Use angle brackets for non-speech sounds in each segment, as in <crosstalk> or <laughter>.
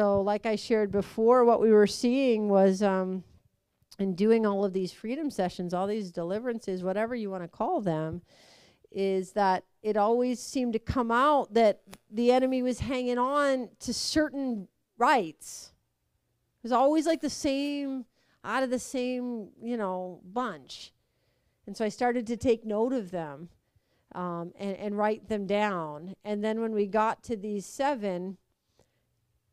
so, like I shared before, what we were seeing was um, in doing all of these freedom sessions, all these deliverances, whatever you want to call them, is that it always seemed to come out that the enemy was hanging on to certain rights. It was always like the same, out of the same, you know, bunch. And so I started to take note of them um, and, and write them down. And then when we got to these seven,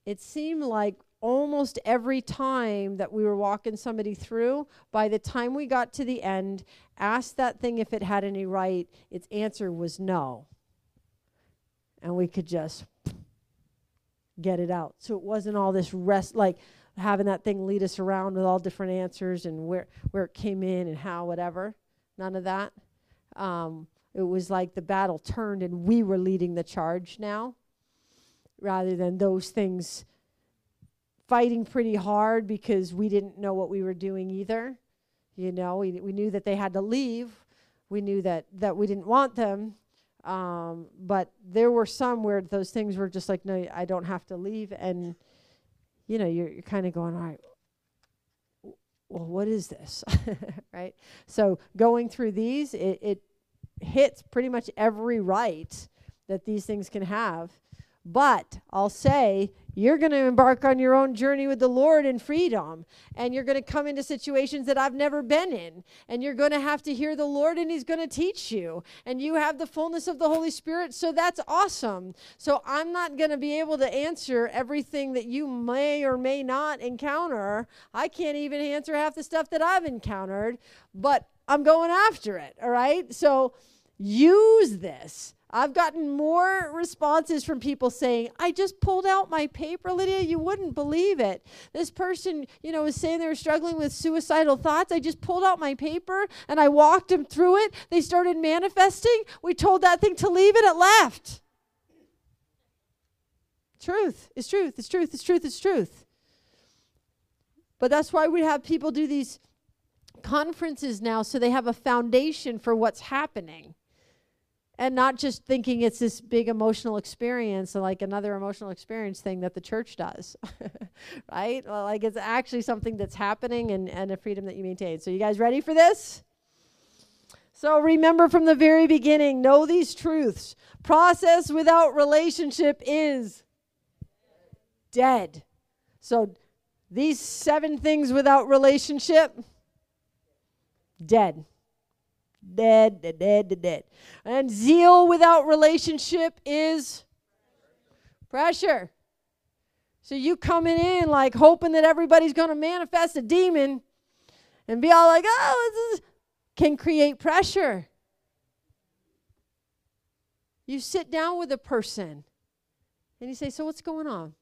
it seemed like almost every time that we were walking somebody through, by the time we got to the end, asked that thing if it had any right, its answer was no. And we could just get it out. So it wasn't all this rest, like having that thing lead us around with all different answers and where, where it came in and how, whatever. None of that. Um, it was like the battle turned and we were leading the charge now rather than those things fighting pretty hard because we didn't know what we were doing either. You know, we, we knew that they had to leave. We knew that, that we didn't want them. Um, but there were some where those things were just like, no, I don't have to leave. And, you know, you're, you're kind of going, all right, well, what is this? <laughs> right? So going through these, it, it hits pretty much every right that these things can have. But I'll say you're going to embark on your own journey with the Lord in freedom. And you're going to come into situations that I've never been in. And you're going to have to hear the Lord, and He's going to teach you. And you have the fullness of the Holy Spirit. So that's awesome. So I'm not going to be able to answer everything that you may or may not encounter. I can't even answer half the stuff that I've encountered, but I'm going after it. All right. So use this I've gotten more responses from people saying, I just pulled out my paper, Lydia. You wouldn't believe it. This person, you know, was saying they were struggling with suicidal thoughts. I just pulled out my paper and I walked them through it. They started manifesting. We told that thing to leave it, it left. Truth. It's truth. It's truth. It's truth. It's truth. But that's why we have people do these conferences now so they have a foundation for what's happening and not just thinking it's this big emotional experience like another emotional experience thing that the church does <laughs> right? Well, like it's actually something that's happening and, and a freedom that you maintain. So you guys ready for this? So remember from the very beginning know these truths. Process without relationship is dead. So these seven things without relationship dead dead, dead, dead, dead. And zeal without relationship is pressure. So you coming in like hoping that everybody's going to manifest a demon and be all like, oh, this is, can create pressure. You sit down with a person and you say, So what's going on?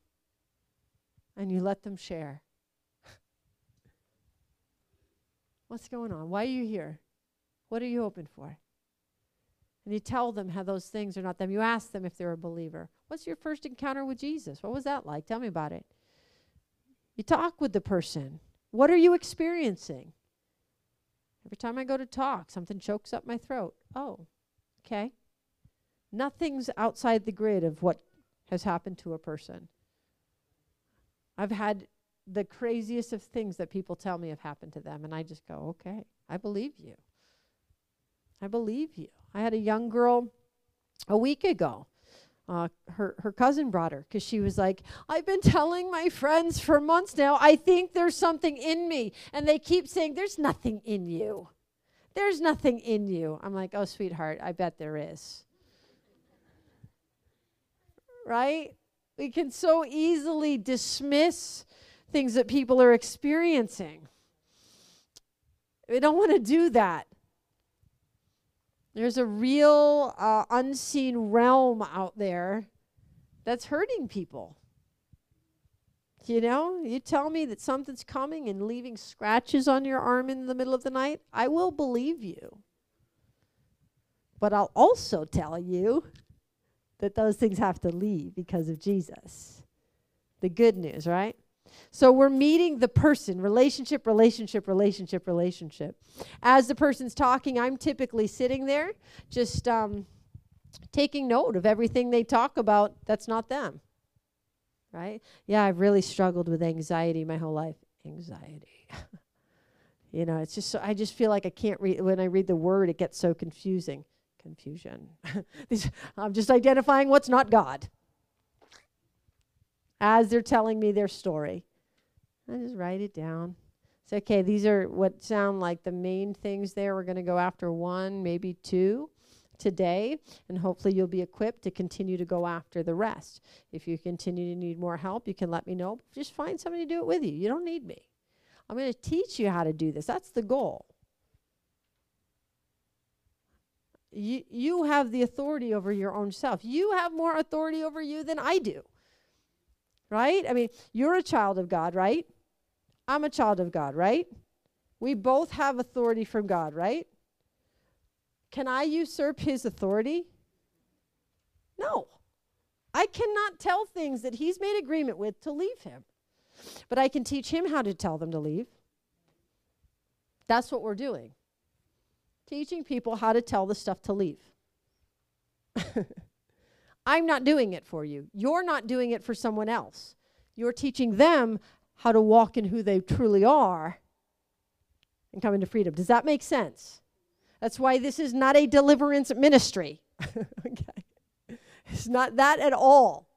And you let them share. <laughs> what's going on? Why are you here? What are you hoping for? And you tell them how those things are not them. You ask them if they're a believer. What's your first encounter with Jesus? What was that like? Tell me about it. You talk with the person. What are you experiencing? Every time I go to talk, something chokes up my throat. Oh, okay. Nothing's outside the grid of what has happened to a person. I've had the craziest of things that people tell me have happened to them, and I just go, okay, I believe you. I believe you. I had a young girl a week ago. Uh, her her cousin brought her because she was like, I've been telling my friends for months now. I think there's something in me, and they keep saying there's nothing in you. There's nothing in you. I'm like, oh, sweetheart, I bet there is. right? We can so easily dismiss things that people are experiencing. We don't want to do that. There's a real uh, unseen realm out there that's hurting people. You know, you tell me that something's coming and leaving scratches on your arm in the middle of the night, I will believe you. But I'll also tell you that those things have to leave because of Jesus. The good news, right? So we're meeting the person, relationship, relationship, relationship, relationship. As the person's talking, I'm typically sitting there just um, taking note of everything they talk about that's not them. right? Yeah, I've really struggled with anxiety my whole life. Anxiety. <laughs> you know, it's just so I just feel like I can't read when I read the word it gets so confusing. Confusion. <laughs> I'm just identifying what's not God. As they're telling me their story. I just write it down. Say, okay, these are what sound like the main things there. We're going to go after one, maybe two today, and hopefully you'll be equipped to continue to go after the rest. If you continue to need more help, you can let me know. Just find somebody to do it with you. You don't need me. I'm going to teach you how to do this. That's the goal. You, you have the authority over your own self. You have more authority over you than I do. Right? I mean, you're a child of God, right? I'm a child of God, right? We both have authority from God, right? Can I usurp his authority? No. I cannot tell things that he's made agreement with to leave him. But I can teach him how to tell them to leave. That's what we're doing. Teaching people how to tell the stuff to leave. <laughs> I'm not doing it for you. You're not doing it for someone else. You're teaching them how to walk in who they truly are and come into freedom. Does that make sense? That's why this is not a deliverance ministry. <laughs> okay. It's not that at all.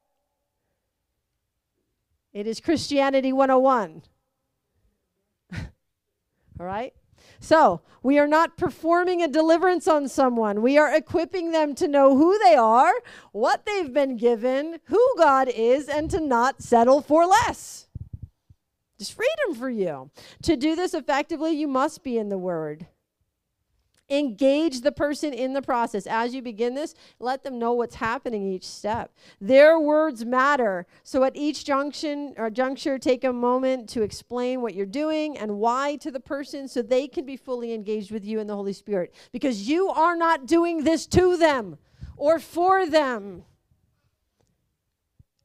It is Christianity 101. <laughs> all right? So, we are not performing a deliverance on someone. We are equipping them to know who they are, what they've been given, who God is, and to not settle for less. Just freedom for you. To do this effectively, you must be in the Word. Engage the person in the process. As you begin this, let them know what's happening each step. Their words matter. So at each junction or juncture, take a moment to explain what you're doing and why to the person so they can be fully engaged with you in the Holy Spirit. Because you are not doing this to them or for them.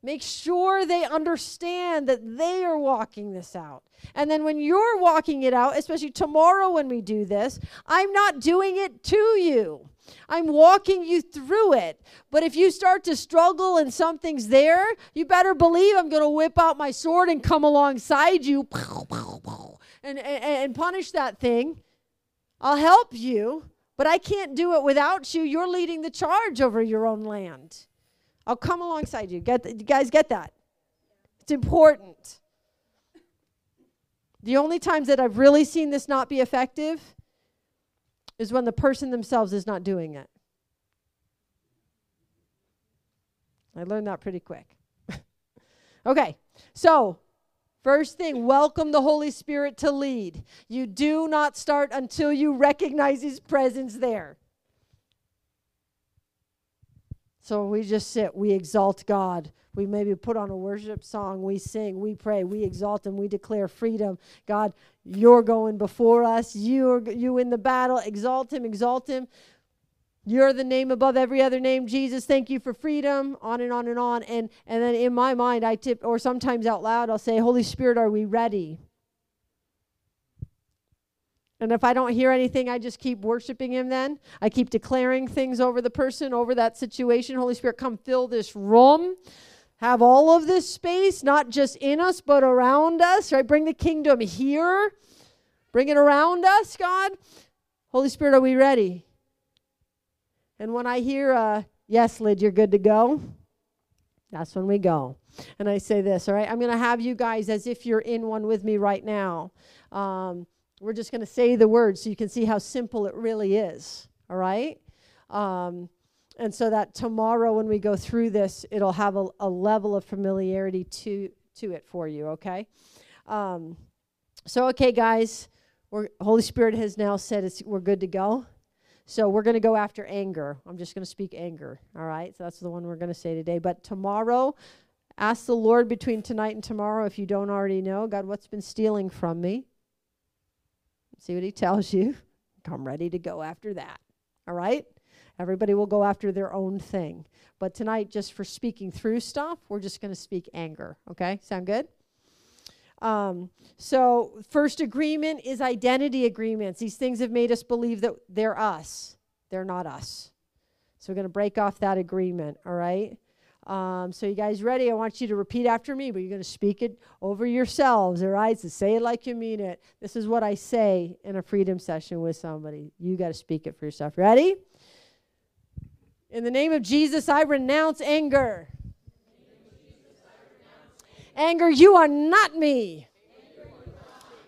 Make sure they understand that they are walking this out. And then when you're walking it out, especially tomorrow when we do this, I'm not doing it to you. I'm walking you through it. But if you start to struggle and something's there, you better believe I'm going to whip out my sword and come alongside you and, and, and punish that thing. I'll help you, but I can't do it without you. You're leading the charge over your own land. I'll come alongside you. Get you guys get that? It's important. The only times that I've really seen this not be effective is when the person themselves is not doing it. I learned that pretty quick. <laughs> okay, so first thing, welcome the Holy Spirit to lead. You do not start until you recognize His presence there. So we just sit, we exalt God. We maybe put on a worship song, we sing, we pray, we exalt Him, we declare freedom. God, you're going before us. You're you in the battle. Exalt Him, exalt Him. You're the name above every other name, Jesus. Thank you for freedom. On and on and on. And and then in my mind, I tip, or sometimes out loud, I'll say, Holy Spirit, are we ready? And if I don't hear anything, I just keep worshiping Him then. I keep declaring things over the person, over that situation. Holy Spirit, come fill this room. Have all of this space, not just in us, but around us, right? Bring the kingdom here. Bring it around us, God. Holy Spirit, are we ready? And when I hear, uh, yes, Lyd, you're good to go, that's when we go. And I say this, all right? I'm going to have you guys as if you're in one with me right now. Um, we're just going to say the words so you can see how simple it really is. All right? Um, and so that tomorrow when we go through this, it'll have a, a level of familiarity to, to it for you, okay? Um, so, okay, guys, we're, Holy Spirit has now said it's, we're good to go. So we're going to go after anger. I'm just going to speak anger, all right? So that's the one we're going to say today. But tomorrow, ask the Lord between tonight and tomorrow if you don't already know, God, what's been stealing from me? See what he tells you. <laughs> Come ready to go after that. All right? Everybody will go after their own thing. But tonight, just for speaking through stuff, we're just going to speak anger. Okay? Sound good? Um, so, first agreement is identity agreements. These things have made us believe that they're us, they're not us. So, we're going to break off that agreement. All right? Um, so, you guys ready? I want you to repeat after me, but you're going to speak it over yourselves, all right? So, say it like you mean it. This is what I say in a freedom session with somebody. You got to speak it for yourself. Ready? In the name of Jesus, I renounce anger. Anger, you are not me.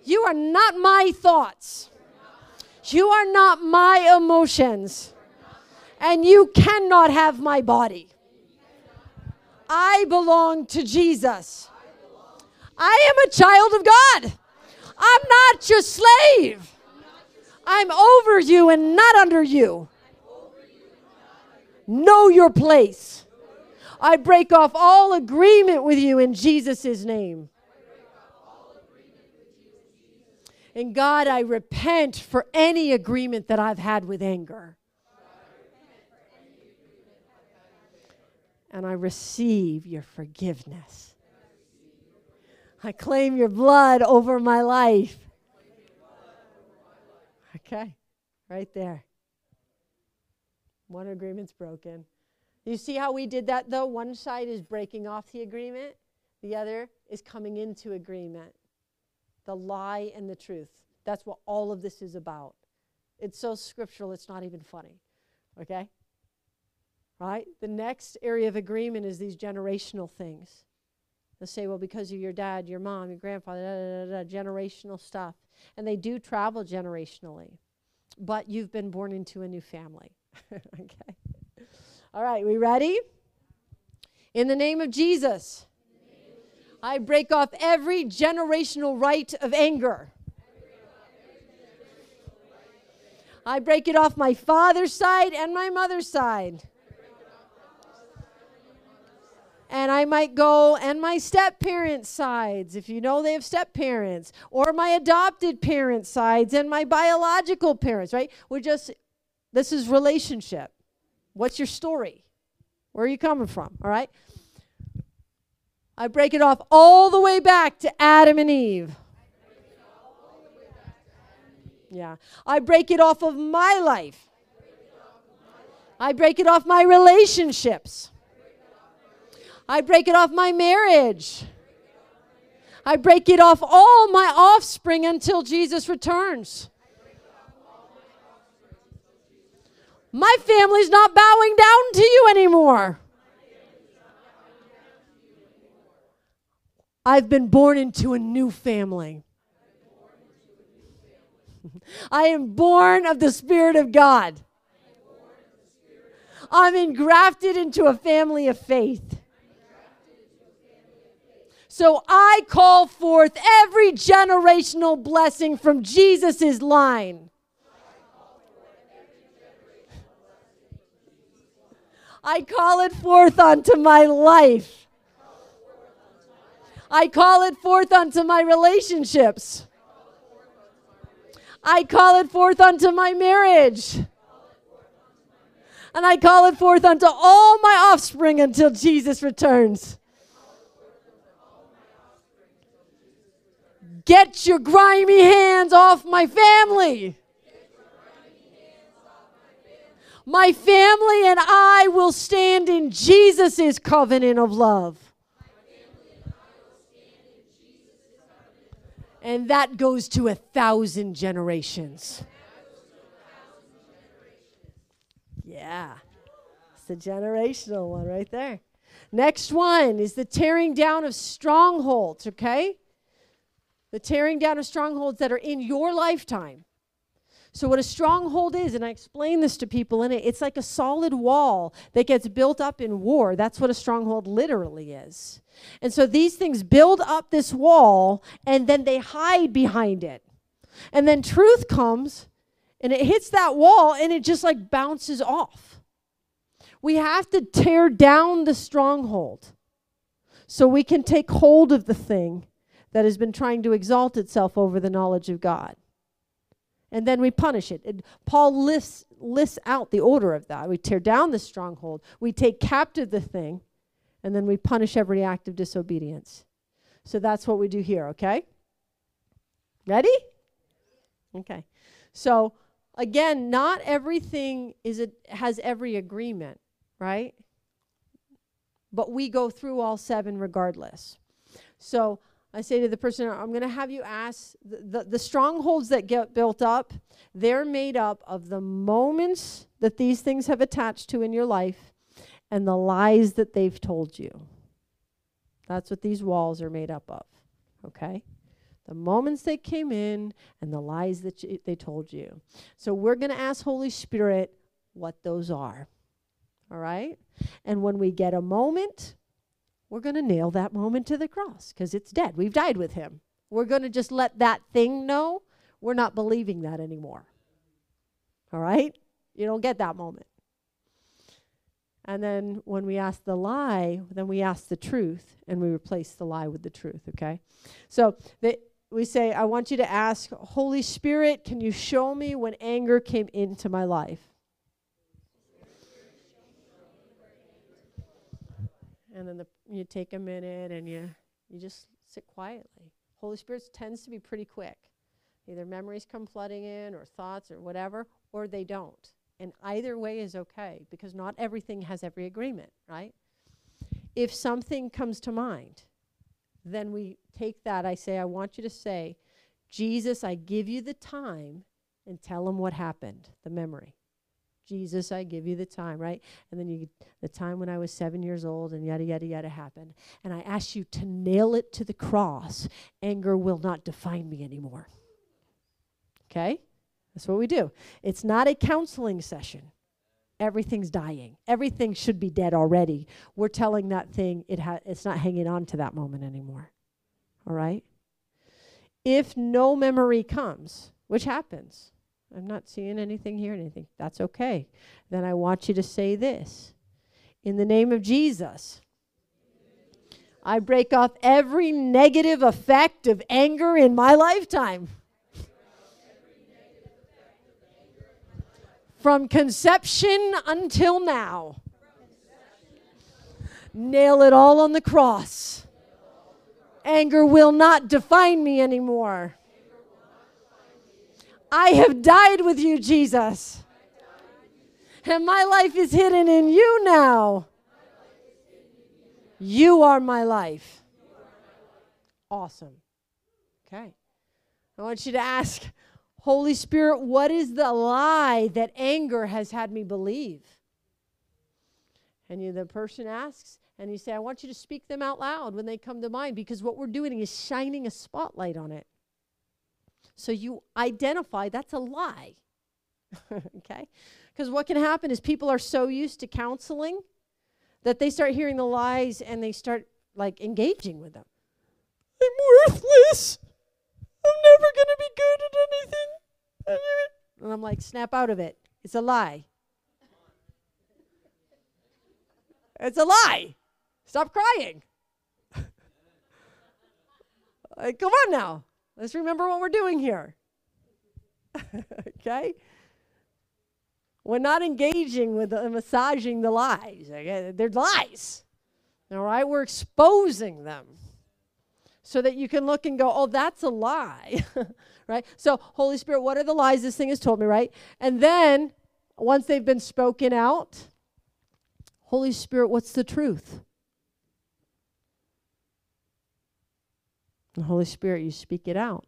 You are not my thoughts. You are not my emotions. And you cannot have my body. I belong to Jesus. I am a child of God. I'm not your slave. I'm over you and not under you. Know your place. I break off all agreement with you in Jesus' name. And God, I repent for any agreement that I've had with anger. And I receive your forgiveness. I claim your blood over my life. Okay, right there. One agreement's broken. You see how we did that though? One side is breaking off the agreement, the other is coming into agreement. The lie and the truth. That's what all of this is about. It's so scriptural, it's not even funny. Okay? Right? The next area of agreement is these generational things. They'll say, well, because of your dad, your mom, your grandfather, da, da, da, generational stuff. And they do travel generationally. But you've been born into a new family. <laughs> okay? All right, we ready? In the name of Jesus, I break off every generational right of anger. I break it off my father's side and my mother's side. And I might go and my step parents' sides, if you know they have step parents, or my adopted parents' sides and my biological parents, right? We're just, this is relationship. What's your story? Where are you coming from? All right? I break it off all the way back to Adam and Eve. Yeah. I break it off of my life. I break it off my relationships. I break it off my marriage. I break it off all my offspring until Jesus returns. My family's not bowing down to you anymore. I've been born into a new family. <laughs> I am born of the Spirit of God. I'm engrafted into a family of faith. So I call forth every generational blessing from Jesus' line. I call it forth unto my life. I call it forth unto my relationships. I call it forth unto my marriage. And I call it forth unto all my offspring until Jesus returns. Get your grimy hands off my family. My family and I will stand in Jesus' covenant of love. And that goes to a thousand generations. Yeah. It's the generational one right there. Next one is the tearing down of strongholds, okay? The tearing down of strongholds that are in your lifetime. So, what a stronghold is, and I explain this to people in it, it's like a solid wall that gets built up in war. That's what a stronghold literally is. And so these things build up this wall and then they hide behind it. And then truth comes and it hits that wall and it just like bounces off. We have to tear down the stronghold so we can take hold of the thing that has been trying to exalt itself over the knowledge of God and then we punish it. And Paul lists, lists out the order of that. We tear down the stronghold, we take captive the thing, and then we punish every act of disobedience. So that's what we do here, okay? Ready? Okay. So again, not everything is it has every agreement, right? but we go through all seven regardless. So I say to the person, I'm going to have you ask the, the, the, strongholds that get built up, they're made up of the moments that these things have attached to in your life and the lies that they've told you. That's what these walls are made up of. Okay? The moments they came in and the lies that you, they told you. So we're going to ask Holy Spirit what those are. All right? And when we get a moment, we're going to nail that moment to the cross because it's dead. We've died with him. We're going to just let that thing know we're not believing that anymore. All right? You don't get that moment. And then when we ask the lie, then we ask the truth and we replace the lie with the truth, okay? So the, we say, I want you to ask, Holy Spirit, can you show me when anger came into my life? And then the, you take a minute and you, you just sit quietly. Holy Spirit tends to be pretty quick. Either memories come flooding in or thoughts or whatever, or they don't. And either way is okay because not everything has every agreement, right? If something comes to mind, then we take that. I say, I want you to say, Jesus, I give you the time and tell him what happened, the memory. Jesus, I give you the time, right? And then you the time when I was seven years old and yada yada yada happened. And I ask you to nail it to the cross. Anger will not define me anymore. Okay? That's what we do. It's not a counseling session. Everything's dying. Everything should be dead already. We're telling that thing it ha- it's not hanging on to that moment anymore. All right? If no memory comes, which happens, I'm not seeing anything here, anything. That's okay. Then I want you to say this In the name of Jesus, I break off every negative effect of anger in my lifetime. From conception until now. Nail it all on the cross. Anger will not define me anymore. I have died with you, Jesus. And my life is hidden in you now. You are my life. Awesome. Okay. I want you to ask, Holy Spirit, what is the lie that anger has had me believe? And you, the person asks, and you say, I want you to speak them out loud when they come to mind because what we're doing is shining a spotlight on it. So you identify that's a lie. <laughs> okay? Because what can happen is people are so used to counseling that they start hearing the lies and they start like engaging with them. I'm worthless. I'm never going to be good at anything. And I'm like, snap out of it. It's a lie. It's a lie. Stop crying. <laughs> like, come on now. Let's remember what we're doing here. <laughs> okay? We're not engaging with the, massaging the lies. Okay? They're lies. All right? We're exposing them so that you can look and go, oh, that's a lie. <laughs> right? So, Holy Spirit, what are the lies this thing has told me, right? And then, once they've been spoken out, Holy Spirit, what's the truth? The Holy Spirit, you speak it out.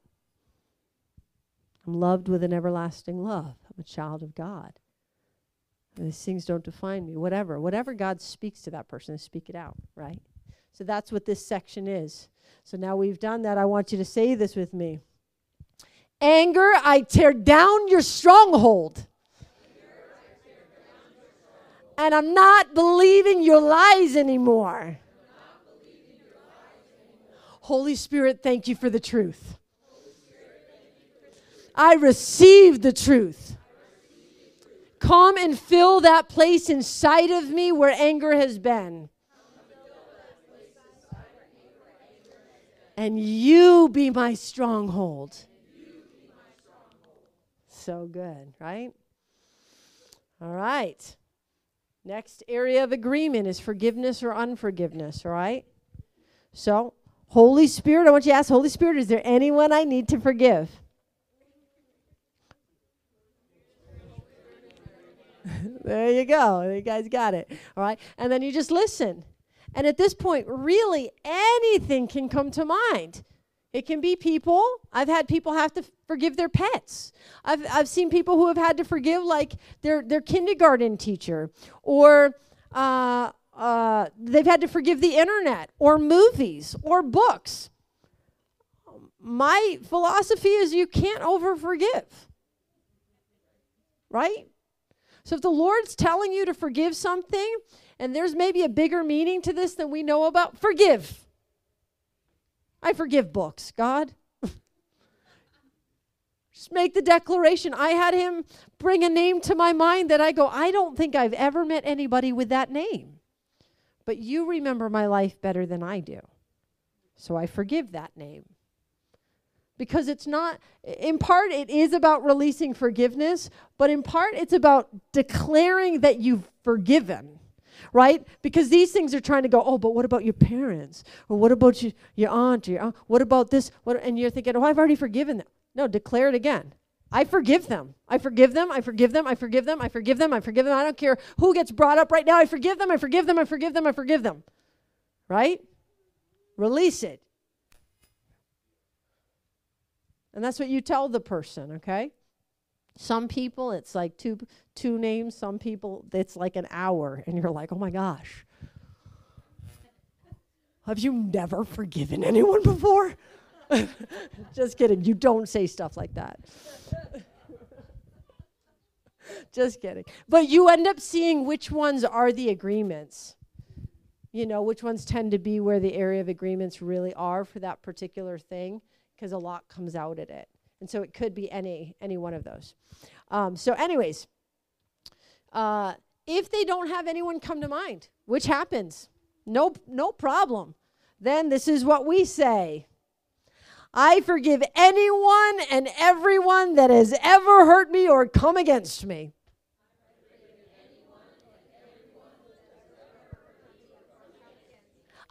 I'm loved with an everlasting love. I'm a child of God. These things don't define me. Whatever. Whatever God speaks to that person, speak it out, right? So that's what this section is. So now we've done that. I want you to say this with me. Anger, I tear down your stronghold. And I'm not believing your lies anymore. Holy Spirit, thank you for the truth. I receive the truth. Come and fill that place inside of me where anger has been. And you be my stronghold. So good, right? All right. Next area of agreement is forgiveness or unforgiveness, all right? So Holy Spirit, I want you to ask Holy Spirit, is there anyone I need to forgive? <laughs> there you go. You guys got it. All right. And then you just listen. And at this point, really anything can come to mind. It can be people. I've had people have to forgive their pets. I've, I've seen people who have had to forgive, like, their, their kindergarten teacher, or uh, uh, they've had to forgive the internet, or movies, or books. My philosophy is you can't over forgive. Right? So if the Lord's telling you to forgive something, and there's maybe a bigger meaning to this than we know about, forgive. I forgive books, God. <laughs> Just make the declaration. I had him bring a name to my mind that I go, I don't think I've ever met anybody with that name. But you remember my life better than I do. So I forgive that name. Because it's not, in part, it is about releasing forgiveness, but in part, it's about declaring that you've forgiven right? Because these things are trying to go, oh, but what about your parents? Or what about your, your aunt? Your aunt? What about this? What? And you're thinking, oh, I've already forgiven them. No, declare it again. I forgive them. I forgive them. I forgive them. I forgive them. I forgive them. I forgive them. I don't care who gets brought up right now. I forgive them. I forgive them. I forgive them. I forgive them. Right? Release it. And that's what you tell the person, okay? Some people it's like two two names, some people it's like an hour and you're like, "Oh my gosh. Have you never forgiven anyone before?" <laughs> Just kidding. You don't say stuff like that. <laughs> Just kidding. But you end up seeing which ones are the agreements. You know, which ones tend to be where the area of agreements really are for that particular thing because a lot comes out at it. And so it could be any any one of those. Um, so, anyways, uh, if they don't have anyone come to mind, which happens, no no problem. Then this is what we say. I forgive anyone and everyone that has ever hurt me or come against me.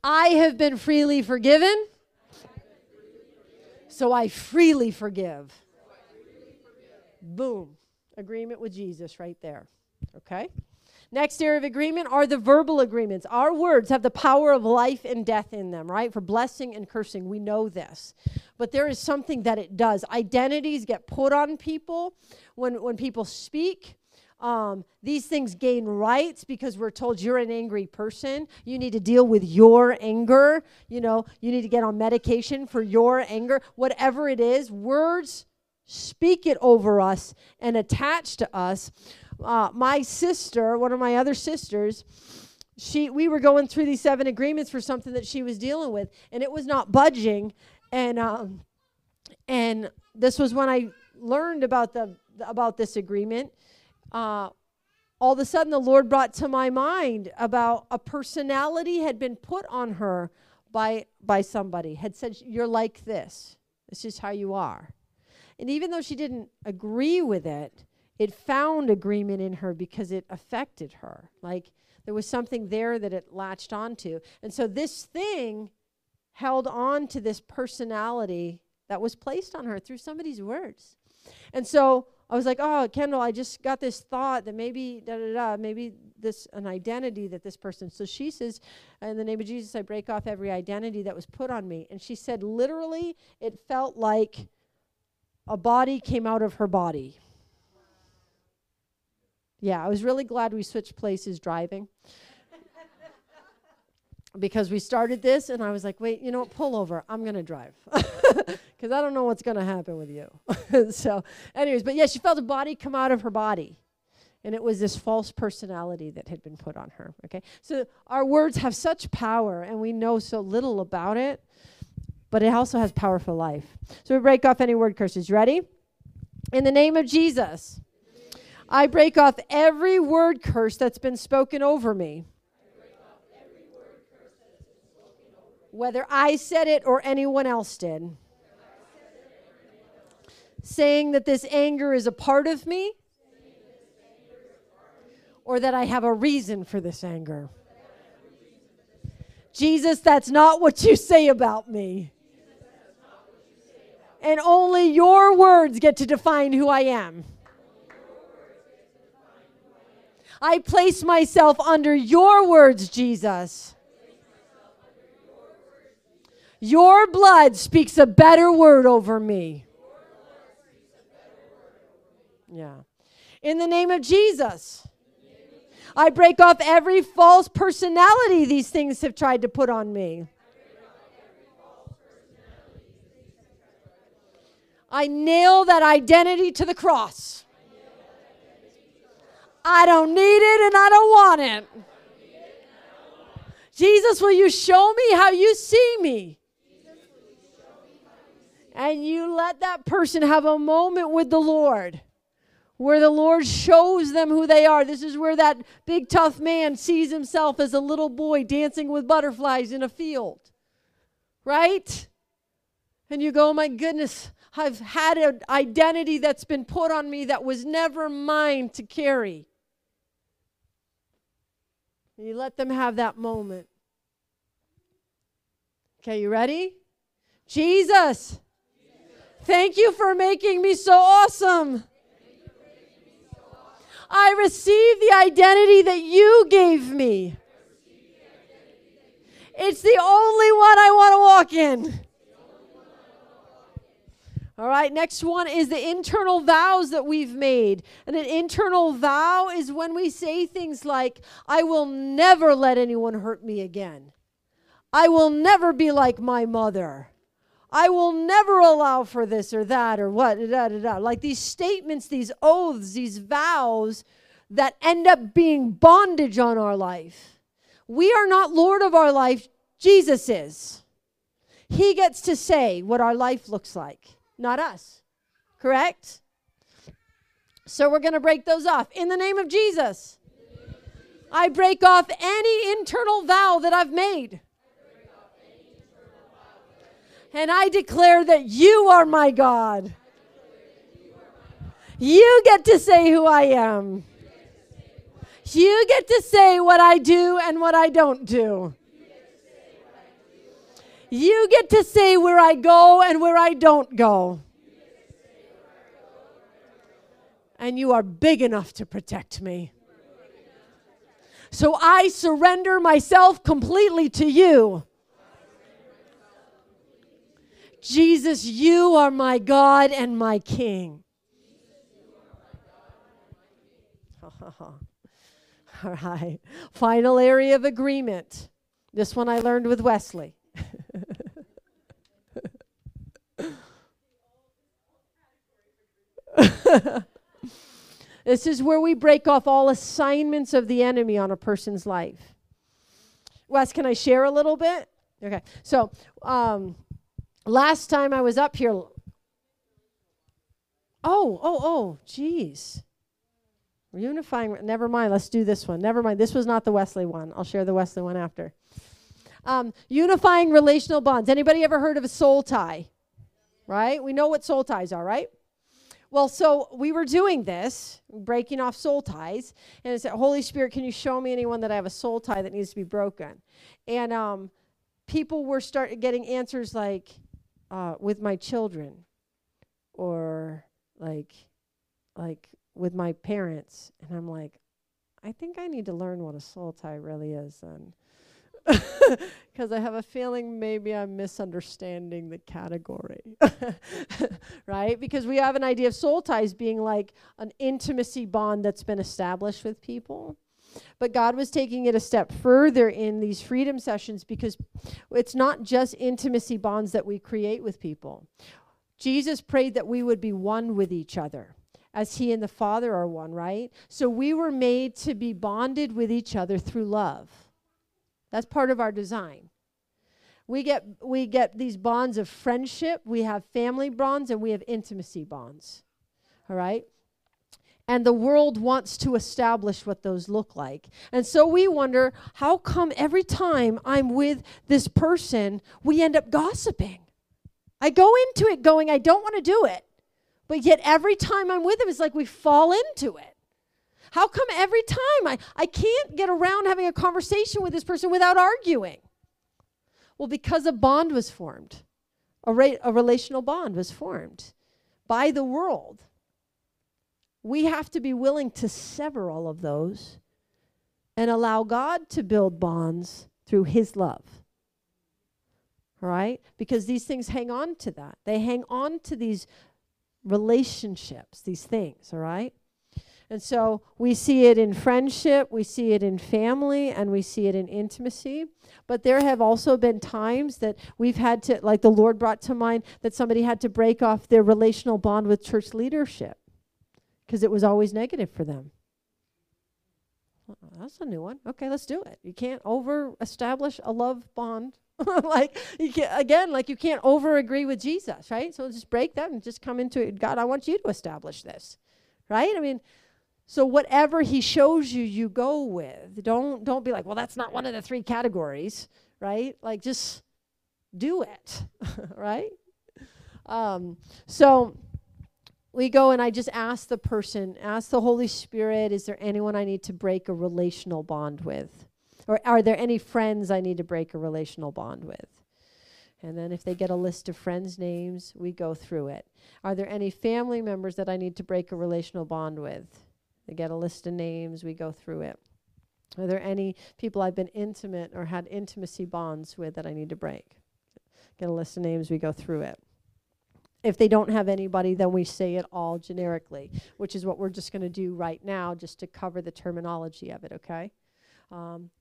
I have been freely forgiven so I freely forgive. Boom. Agreement with Jesus right there. Okay? Next area of agreement are the verbal agreements. Our words have the power of life and death in them, right? For blessing and cursing. We know this. But there is something that it does. Identities get put on people when, when people speak. Um, these things gain rights because we're told you're an angry person. You need to deal with your anger. You know, you need to get on medication for your anger. Whatever it is, words speak it over us and attach to us. Uh, my sister, one of my other sisters, she we were going through these seven agreements for something that she was dealing with, and it was not budging. And um, and this was when I learned about the about this agreement. Uh, all of a sudden the Lord brought to my mind about a personality had been put on her by by somebody had said you're like this. This is how you are. And even though she didn't agree with it it found agreement in her because it affected her like there was something there that it latched onto and so this thing held on to this personality that was placed on her through somebody's words and so I was like, oh, Kendall, I just got this thought that maybe da da da, maybe this an identity that this person. So she says, in the name of Jesus, I break off every identity that was put on me. And she said, literally, it felt like a body came out of her body. Yeah, I was really glad we switched places driving. because we started this and I was like, wait, you know what, pull over. I'm going to drive. <laughs> Because I don't know what's going to happen with you. <laughs> so, anyways, but yeah, she felt a body come out of her body. And it was this false personality that had been put on her. Okay? So our words have such power and we know so little about it, but it also has power for life. So we break off any word curses. Ready? In the name of Jesus, I break off every word curse that's been spoken over me. whether I said it or anyone else did. Saying that this anger is a part of me or that I have a reason for this anger. Jesus, that's not what you say about me. And only your words get to define who I am. I place myself under your words, Jesus. Your blood speaks a better word over me. Yeah. In the name of Jesus, I break off every false personality these things have tried to put on me. I nail that identity to the cross. I don't need it and I don't want it. Jesus, will you show me how you see me? And you let that person have a moment with the Lord where the Lord shows them who they are. This is where that big tough man sees himself as a little boy dancing with butterflies in a field. Right? And you go, oh my goodness, I've had an identity that's been put on me that was never mine to carry. You let them have that moment. Okay, you ready? Jesus, thank you for making me so awesome. I receive the identity that you gave me. It's the only one I want to walk in. All right, next one is the internal vows that we've made. And an internal vow is when we say things like, I will never let anyone hurt me again. I will never be like my mother. I will never allow for this or that or what. Da, da, da. Like these statements, these oaths, these vows that end up being bondage on our life. We are not Lord of our life, Jesus is. He gets to say what our life looks like not us. Correct? So we're going to break those off. In the name of Jesus, I break off any internal vow that I've made. And I declare that you are my God. You get to say who I am. You get to say what I do and what I don't do. You get to say where I go and where I don't go. And you are big enough to protect me. So I surrender myself completely to you. Jesus, you are my God and my King. <laughs> All right. Final area of agreement. This one I learned with Wesley. <laughs> this is where we break off all assignments of the enemy on a person's life. Wes, can I share a little bit? Okay. So, um, last time I was up here. Oh, oh, oh, geez. Unifying, never mind. Let's do this one. Never mind. This was not the Wesley one. I'll share the Wesley one after. Um, unifying relational bonds. Anybody ever heard of a soul tie? Right? We know what soul ties are, right? Well, so we were doing this, breaking off soul ties, and I said, Holy Spirit, can you show me anyone that I have a soul tie that needs to be broken? And um, people were start getting answers like, uh, with my children, or like, like with my parents. And I'm like, I think I need to learn what a soul tie really is then <laughs> because I have a feeling maybe I'm misunderstanding the category. <laughs> right? Because we have an idea of soul ties being like an intimacy bond that's been established with people. But God was taking it a step further in these freedom sessions because it's not just intimacy bonds that we create with people. Jesus prayed that we would be one with each other as he and the Father are one, right? So we were made to be bonded with each other through love. That's part of our design. We get we get these bonds of friendship, we have family bonds and we have intimacy bonds. All right? And the world wants to establish what those look like. And so we wonder how come every time I'm with this person, we end up gossiping? I go into it going, I don't want to do it. But yet every time I'm with them, it's like we fall into it. How come every time I, I can't get around having a conversation with this person without arguing? Well, because a bond was formed, a, a relational bond was formed by the world. We have to be willing to sever all of those and allow God to build bonds through His love. All right? Because these things hang on to that. They hang on to these relationships, these things, all right? And so we see it in friendship, we see it in family, and we see it in intimacy. But there have also been times that we've had to, like the Lord brought to mind, that somebody had to break off their relational bond with church leadership because it was always negative for them. that's a new one. Okay, let's do it. You can't over establish a love bond. <laughs> like you can't again, like you can't over agree with Jesus, right? So just break that and just come into it. God, I want you to establish this. Right? I mean, so whatever he shows you, you go with. Don't don't be like, well, that's not one of the three categories, right? Like just do it, <laughs> right? Um, so we go and I just ask the person, ask the Holy Spirit, is there anyone I need to break a relational bond with? Or are there any friends I need to break a relational bond with? And then if they get a list of friends' names, we go through it. Are there any family members that I need to break a relational bond with? They get a list of names, we go through it. Are there any people I've been intimate or had intimacy bonds with that I need to break? Get a list of names, we go through it. If they don't have anybody, then we say it all generically, which is what we're just going to do right now, just to cover the terminology of it, okay? Um,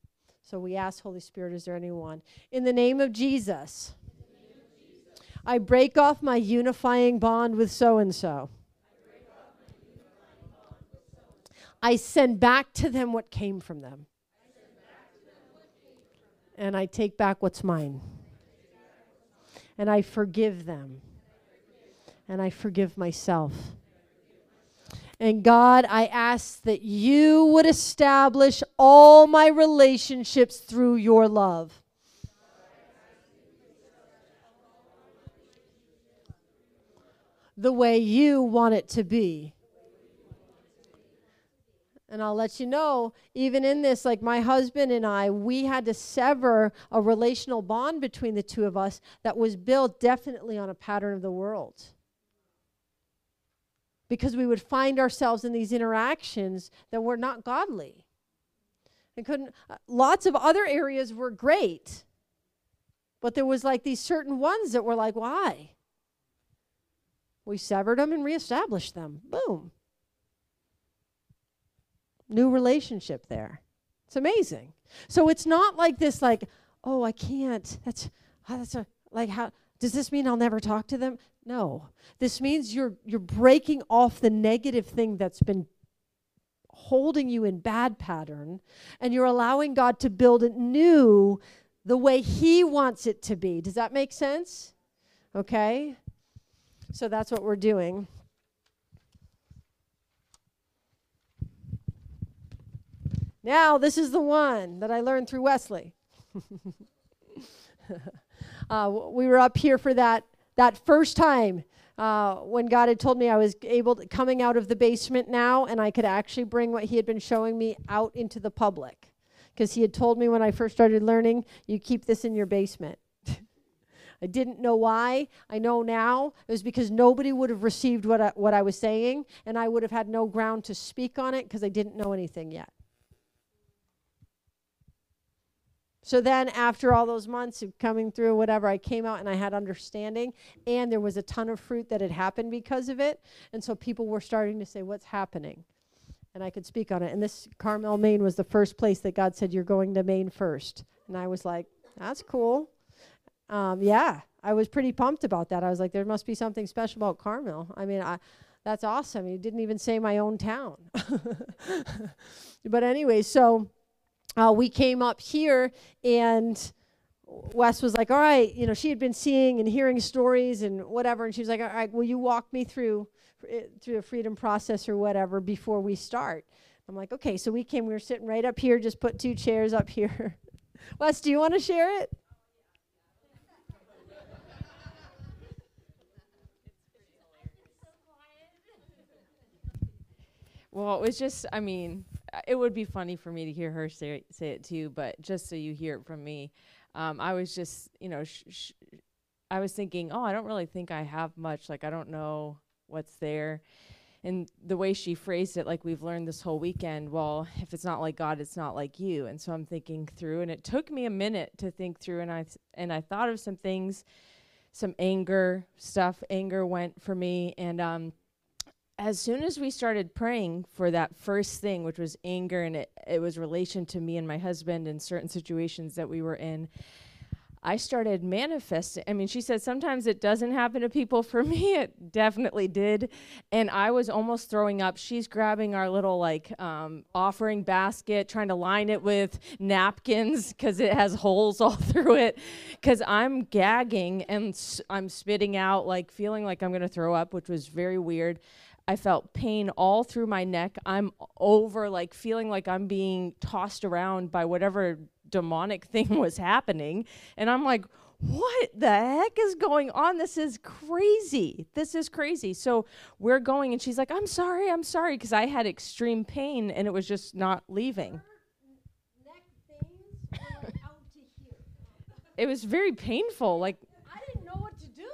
so we ask Holy Spirit, is there anyone? In the name of Jesus, I break off my unifying bond with so and so. I send back to them what came from them. And I take back what's mine. And I forgive them. And I forgive myself. And God, I ask that you would establish all my relationships through your love. The way you want it to be. And I'll let you know, even in this, like my husband and I, we had to sever a relational bond between the two of us that was built definitely on a pattern of the world. Because we would find ourselves in these interactions that were not godly. And couldn't, uh, lots of other areas were great, but there was like these certain ones that were like, why? We severed them and reestablished them. Boom new relationship there. It's amazing. So it's not like this, like, oh, I can't. That's, oh, that's a, like, how, does this mean I'll never talk to them? No. This means you're, you're breaking off the negative thing that's been holding you in bad pattern and you're allowing God to build it new the way He wants it to be. Does that make sense? Okay? So that's what we're doing. Now, this is the one that I learned through Wesley. <laughs> uh, we were up here for that, that first time uh, when God had told me I was able to, coming out of the basement now and I could actually bring what He had been showing me out into the public. Because He had told me when I first started learning, you keep this in your basement. <laughs> I didn't know why. I know now. It was because nobody would have received what I, what I was saying, and I would have had no ground to speak on it because I didn't know anything yet. So then, after all those months of coming through, whatever, I came out and I had understanding, and there was a ton of fruit that had happened because of it. And so people were starting to say, What's happening? And I could speak on it. And this Carmel, Maine was the first place that God said, You're going to Maine first. And I was like, That's cool. Um, yeah, I was pretty pumped about that. I was like, There must be something special about Carmel. I mean, I. That's awesome. He didn't even say my own town. <laughs> but anyway, so uh, we came up here and Wes was like, all right, you know, she had been seeing and hearing stories and whatever. And she was like, all right, will you walk me through eh, through the freedom process or whatever before we start? I'm like, okay. So we came, we were sitting right up here, just put two chairs up here. <laughs> Wes, do you want to share it? Well, it was just, I mean, it would be funny for me to hear her say say it too, but just so you hear it from me, um, I was just, you know, sh- sh- I was thinking, oh, I don't really think I have much. Like, I don't know what's there. and the way she phrased it, like we've learned this whole weekend, well, if it's not like God, it's not like you. And so I'm thinking through, and it took me a minute to think through, and I th- and I thought of some things, some anger stuff. Anger went for me, and um, as soon as we started praying for that first thing, which was anger, and it, it was relation to me and my husband and certain situations that we were in, I started manifesting. I mean, she said sometimes it doesn't happen to people. For <laughs> me, it definitely did. And I was almost throwing up. She's grabbing our little like um, offering basket, trying to line it with napkins because it has holes <laughs> all through it. Because I'm gagging and I'm spitting out, like feeling like I'm going to throw up, which was very weird. I felt pain all through my neck. I'm over, like feeling like I'm being tossed around by whatever demonic <laughs> thing was happening. And I'm like, what the heck is going on? This is crazy. This is crazy. So we're going, and she's like, I'm sorry, I'm sorry, because I had extreme pain and it was just not leaving. It was very painful. Like, I didn't know what to do.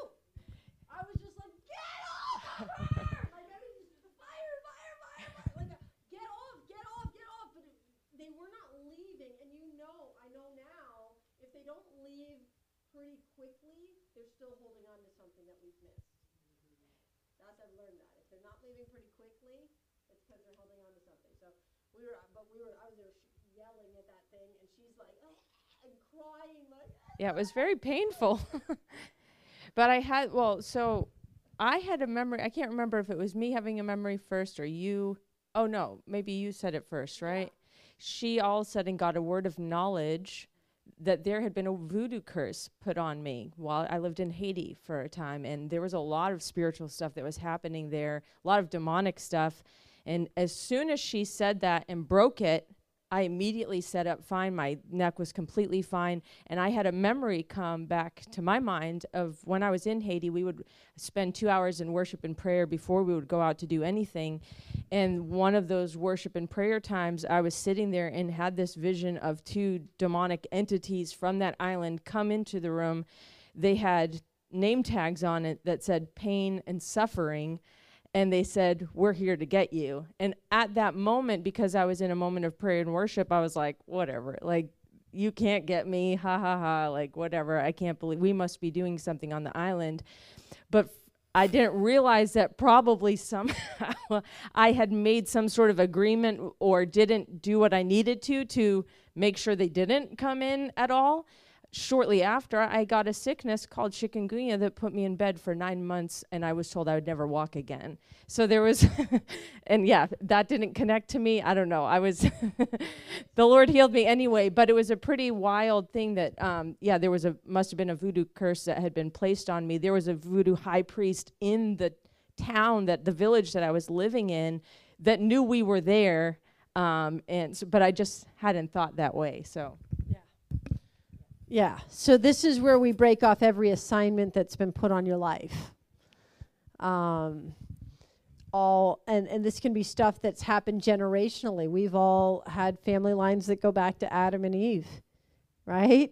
I was just like, get off of her! like, I mean, just fire, fire, fire, fire. Like, uh, get off, get off, get off. But it, they were not leaving. And you know, I know now, if they don't leave pretty quickly, they're still holding on to something that we've missed. That's, I've learned that. If they're not leaving pretty quickly, it's because they're holding on to something. So we were, but we were, I was there sh- yelling at that thing, and she's like, "Ah," and crying, like, yeah, it was very painful. <laughs> but I had, well, so I had a memory. I can't remember if it was me having a memory first or you. Oh, no, maybe you said it first, right? She all of a sudden got a word of knowledge that there had been a voodoo curse put on me while I lived in Haiti for a time. And there was a lot of spiritual stuff that was happening there, a lot of demonic stuff. And as soon as she said that and broke it, I immediately set up fine. My neck was completely fine. And I had a memory come back to my mind of when I was in Haiti, we would spend two hours in worship and prayer before we would go out to do anything. And one of those worship and prayer times, I was sitting there and had this vision of two demonic entities from that island come into the room. They had name tags on it that said pain and suffering and they said, We're here to get you. And at that moment, because I was in a moment of prayer and worship, I was like, Whatever. Like, you can't get me. Ha ha ha. Like, whatever. I can't believe we must be doing something on the island. But I didn't realize that probably somehow <laughs> I had made some sort of agreement or didn't do what I needed to to make sure they didn't come in at all shortly after, I got a sickness called chikungunya that put me in bed for nine months, and I was told I would never walk again. So there was, <laughs> and yeah, that didn't connect to me. I don't know. I was, <laughs> the Lord healed me anyway, but it was a pretty wild thing that, um, yeah, there was a, must have been a voodoo curse that had been placed on me. There was a voodoo high priest in the town that, the village that I was living in, that knew we were there. Um, and so, but I just hadn't thought that way. So. Yeah. So this is where we break off every assignment that's been put on your life. Um, all and and this can be stuff that's happened generationally. We've all had family lines that go back to Adam and Eve, right?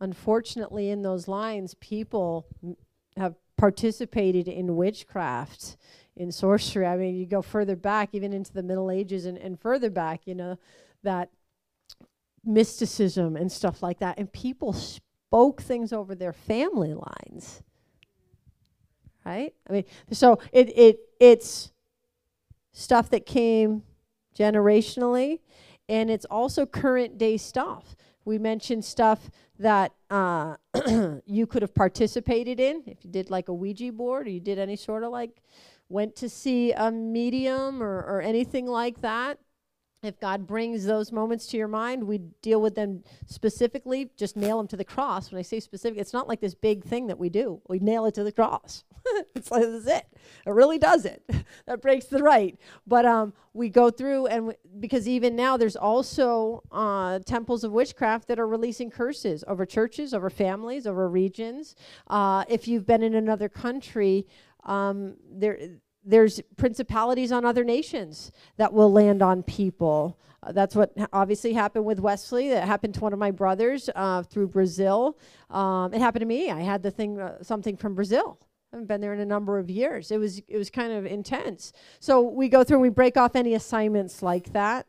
Unfortunately, in those lines, people m- have participated in witchcraft, in sorcery. I mean, you go further back, even into the Middle Ages and, and further back, you know, that mysticism and stuff like that. And people spoke things over their family lines. Right? I mean, so it it it's stuff that came generationally and it's also current day stuff. We mentioned stuff that uh, <clears throat> you could have participated in if you did like a Ouija board or you did any sort of like went to see a medium or, or anything like that if God brings those moments to your mind, we deal with them specifically, just nail them to the cross. When I say specific, it's not like this big thing that we do. We nail it to the cross. <laughs> it's like that's it. It really does it. <laughs> that breaks the right. But um, we go through and because even now there's also uh, temples of witchcraft that are releasing curses over churches, over families, over regions. Uh, if you've been in another country, um, there there's principalities on other nations that will land on people. Uh, that's what obviously happened with Wesley. That happened to one of my brothers uh, through Brazil. Um, it happened to me. I had the thing, uh, something from Brazil. I haven't been there in a number of years. It was it was kind of intense. So we go through and we break off any assignments like that,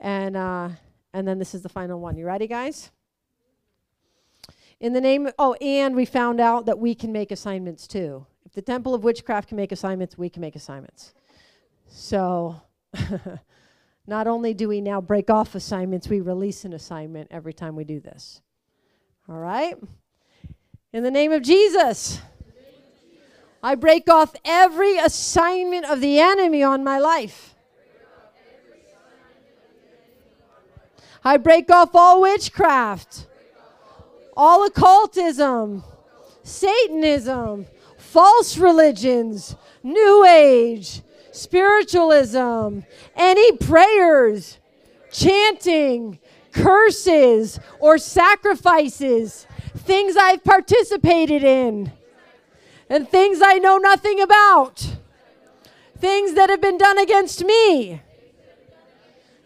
and uh, and then this is the final one. You ready, guys? In the name, oh, and we found out that we can make assignments too. The Temple of Witchcraft can make assignments, we can make assignments. So, <laughs> not only do we now break off assignments, we release an assignment every time we do this. All right? In the name of Jesus. I break off every assignment of the enemy on my life. I break off all witchcraft, all occultism, Satanism, false religions, New Age, spiritualism, any prayers, chanting, curses, or sacrifices, things I've participated in and things I know nothing about, things that have been done against me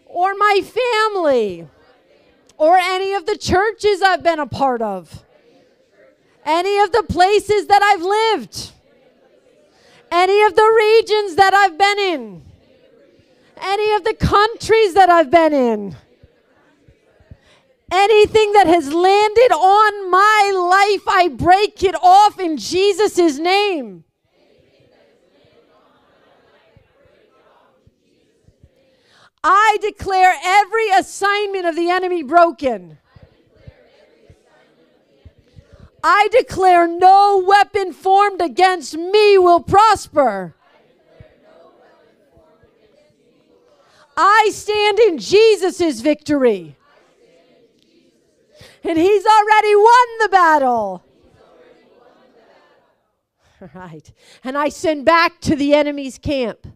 or my family or any of the churches I've been a part of, any of the places that I've lived, any of the regions that I've been in, any of the countries that I've been in Anything that has landed on my life, I break it off in Jesus' name. I declare every assignment of the enemy broken. I declare no weapon formed against me will prosper. I stand in Jesus' victory. And he's already won the battle. Right. And I send back to the enemy's camp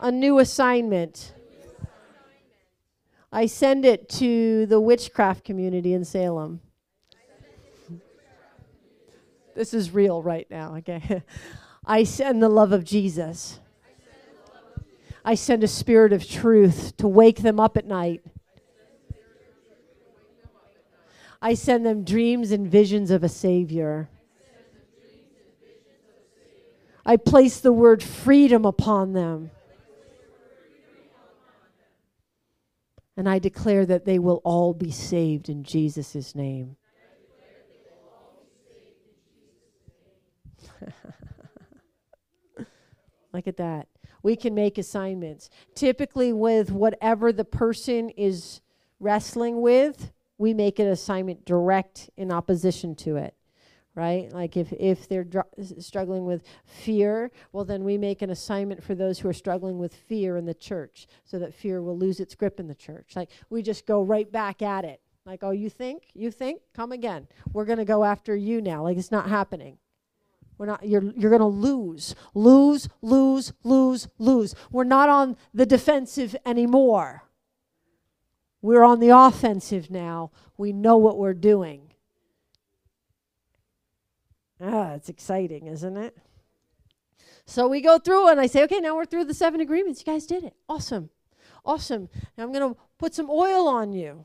a new assignment. I send it to the witchcraft community in Salem. This is real right now, okay? <laughs> I send the love of Jesus. I send a spirit of truth to wake them up at night. I send them dreams and visions of a Savior. I place the word freedom upon them. And I declare that they will all be saved in Jesus' name. Look at that. We can make assignments. Typically, with whatever the person is wrestling with, we make an assignment direct in opposition to it right? Like if if they're dr- struggling with fear well then we make an assignment for those who are struggling with fear in the church so that fear will lose its grip in the church. Like we just go right back at it. Like oh you think? You think? Come again. We're going to go after you now. Like it's not happening we're not you're you're going to lose lose lose lose lose we're not on the defensive anymore we're on the offensive now. We know what we're doing. Ah, it's exciting, isn't it? So we go through and I say, okay, now we're through the seven agreements. You guys did it. Awesome. Awesome. Now I'm going to put some oil on you.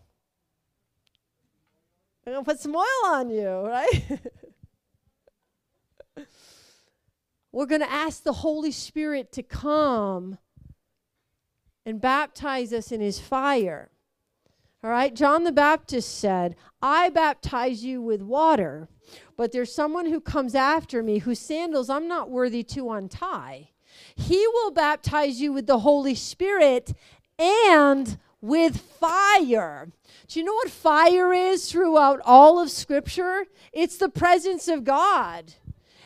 I'm going to put some oil on you, <laughs> right? We're going to ask the Holy Spirit to come and baptize us in his fire. All right, John the Baptist said, I baptize you with water, but there's someone who comes after me whose sandals I'm not worthy to untie. He will baptize you with the Holy Spirit and with fire. Do you know what fire is throughout all of Scripture? It's the presence of God.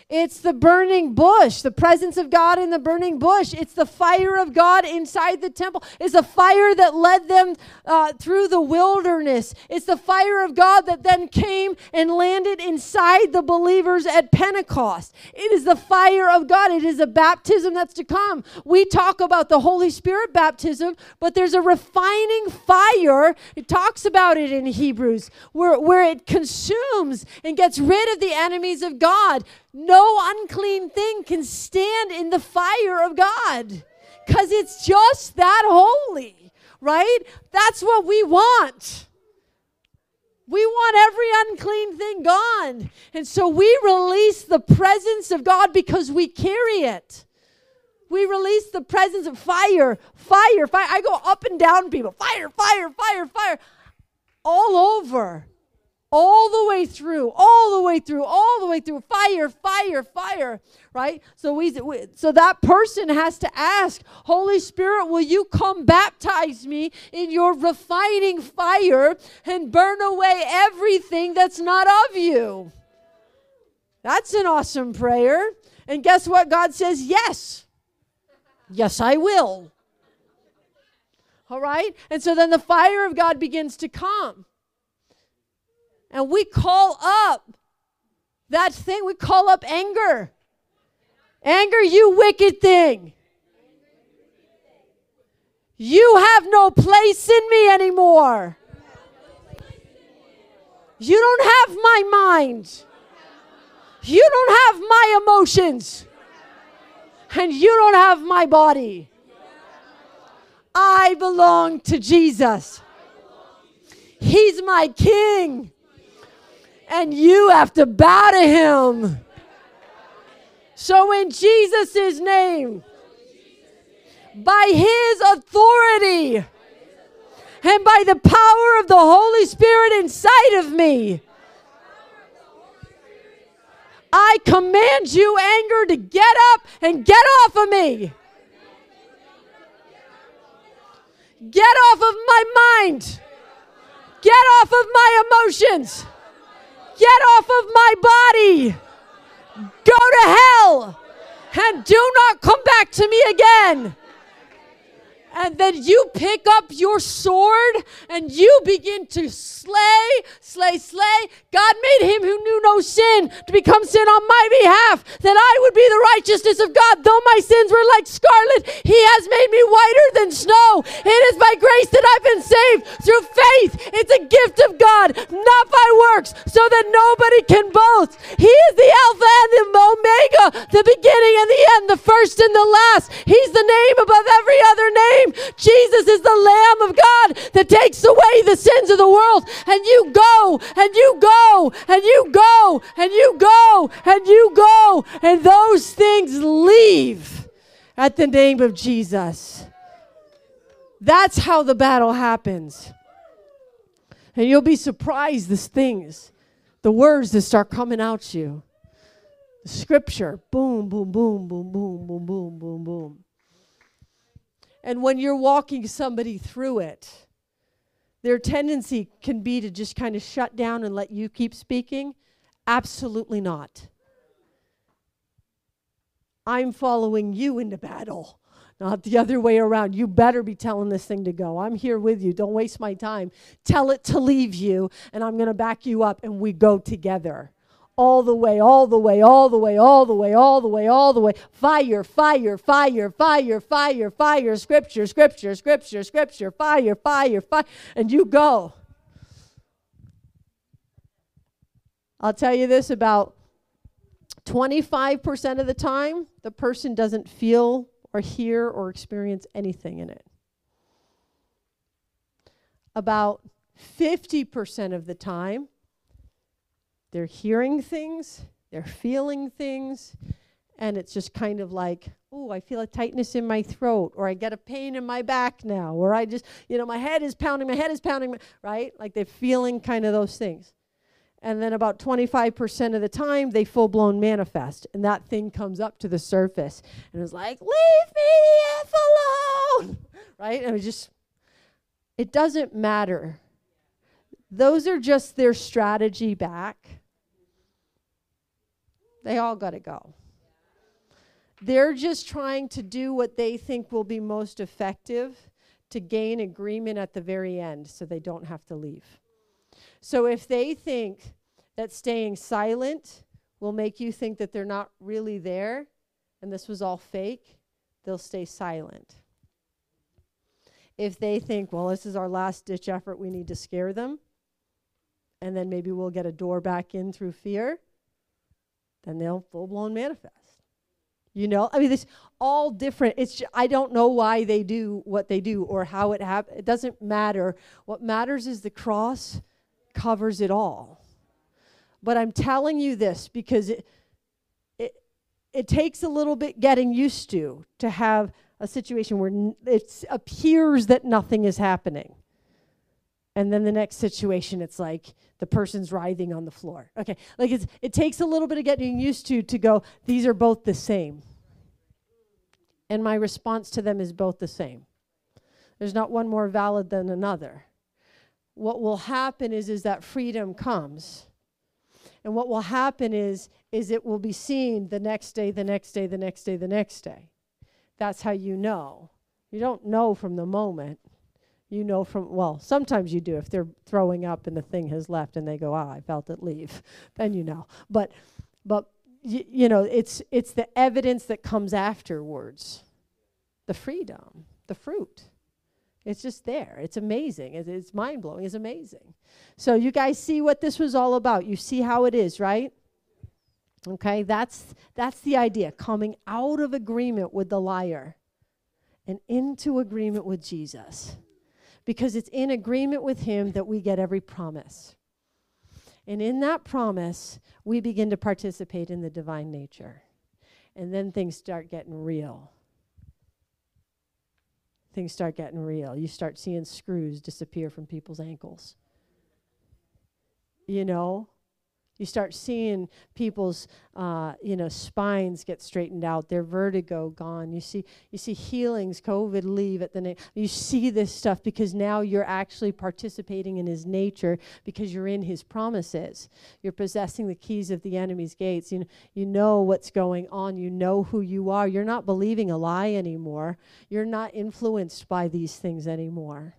It's the burning bush, the presence of God in the burning bush. It's the fire of God inside the temple. It's the fire that led them uh, through the wilderness. It's the fire of God that then came and landed inside the believers at Pentecost. It is the fire of God. It is a baptism that's to come. We talk about the Holy Spirit baptism, but there's a refining fire. It talks about it in Hebrews, where, where it consumes and gets rid of the enemies of God. No unclean thing can stand in the fire of God because it's just that holy, right? That's what we want. We want every unclean thing gone. And so we release the presence of God because we carry it. We release the presence of fire, fire, fire. I go up and down people. Fire, fire, fire, fire. All over all the way through, all the way through, all the way through. Fire, fire, fire, right? So we, we, so that person has to ask, Holy Spirit, will you come baptize me in your refining fire and burn away everything that's not of you? That's an awesome prayer. And guess what? God says, Yes. Yes, I will. All right? And so then the fire of God begins to come and we call up that thing, we call up anger. Anger, you wicked thing. You have no place in me anymore. You don't have my mind. You don't have my emotions. And you don't have my body. I belong to Jesus. He's my king and you have to bow to him. So, in Jesus' name, by his authority, and by the power of the Holy Spirit inside of me, I command you, anger, to get up and get off of me. Get off of my mind. Get off of my emotions. Get off of my body. Go to hell and do not come back to me again and then you pick up your sword and you begin to slay, slay, slay. God made him who knew no sin to become sin on my behalf, that I would be the righteousness of God. Though my sins were like scarlet, he has made me whiter than snow. It is by grace that I've been saved through faith. It's a gift of God, not by works, so that nobody can boast. He is the Alpha and the Omega, the beginning and the end, the first and the last. He's the name above every other name name. Jesus is the Lamb of God that takes away the sins of the world. And you go, and you go, and you go, and you go, and you go, and those things leave at the name of Jesus. That's how the battle happens. And you'll be surprised the things, the words that start coming out you. Scripture, boom, boom, boom, boom, boom, boom, boom, boom, boom. And when you're walking somebody through it, their tendency can be to just kind of shut down and let you keep speaking. Absolutely not. I'm following you into battle, not the other way around. You better be telling this thing to go. I'm here with you. Don't waste my time. Tell it to leave you, and I'm going to back you up, and we go together all the way, all the way, all the way, all the way, all the way, all the way. Fire, fire, fire, fire, fire, fire, scripture, scripture, scripture, scripture, fire, fire, fire, and you go. I'll tell you this about 25% of the time, the person doesn't feel or hear or experience anything in it. About 50% of the time, they're hearing things, they're feeling things, and it's just kind of like, oh, I feel a tightness in my throat, or I get a pain in my back now, or I just, you know, my head is pounding, my head is pounding, right? Like they're feeling kind of those things. And then about 25% of the time, they full blown manifest, and that thing comes up to the surface, and it's like, leave me the F alone, <laughs> right? And it just, it doesn't matter. Those are just their strategy back they all got to go. They're just trying to do what they think will be most effective to gain agreement at the very end so they don't have to leave. So if they think that staying silent will make you think that they're not really there and this was all fake, they'll stay silent. If they think, well, this is our last ditch effort, we need to scare them, and then maybe we'll get a door back in through fear, then they'll full blown manifest. You know, I mean, it's all different. It's I don't know why they do what they do or how it happens. It doesn't matter. What matters is the cross covers it all. But I'm telling you this because it, it, it takes a little bit getting used to to have a situation where it appears that nothing is happening. And then the next situation, it's like the person's writhing on the floor. Okay, like it's, it takes a little bit of getting used to to go, these are both the same. And my response to them is both the same. There's not one more valid than another. What will happen is, is that freedom comes. And what will happen is, is it will be seen the next day, the next day, the next day, the next day. That's how you know. You don't know from the moment. You know from, well, sometimes you do. If they're throwing up and the thing has left and they go, ah, I felt it leave, <laughs> then you know. But, but y- you know, it's, it's the evidence that comes afterwards the freedom, the fruit. It's just there. It's amazing. It, it's mind blowing. It's amazing. So, you guys see what this was all about. You see how it is, right? Okay, that's, that's the idea coming out of agreement with the liar and into agreement with Jesus. Because it's in agreement with Him that we get every promise. And in that promise, we begin to participate in the divine nature. And then things start getting real. Things start getting real. You start seeing screws disappear from people's ankles. You know? You start seeing people's, uh, you know, spines get straightened out, their vertigo gone. You see, you see healings, COVID leave at the name. You see this stuff because now you're actually participating in His nature because you're in His promises. You're possessing the keys of the enemy's gates. You you know what's going on. You know who you are. You're not believing a lie anymore. You're not influenced by these things anymore.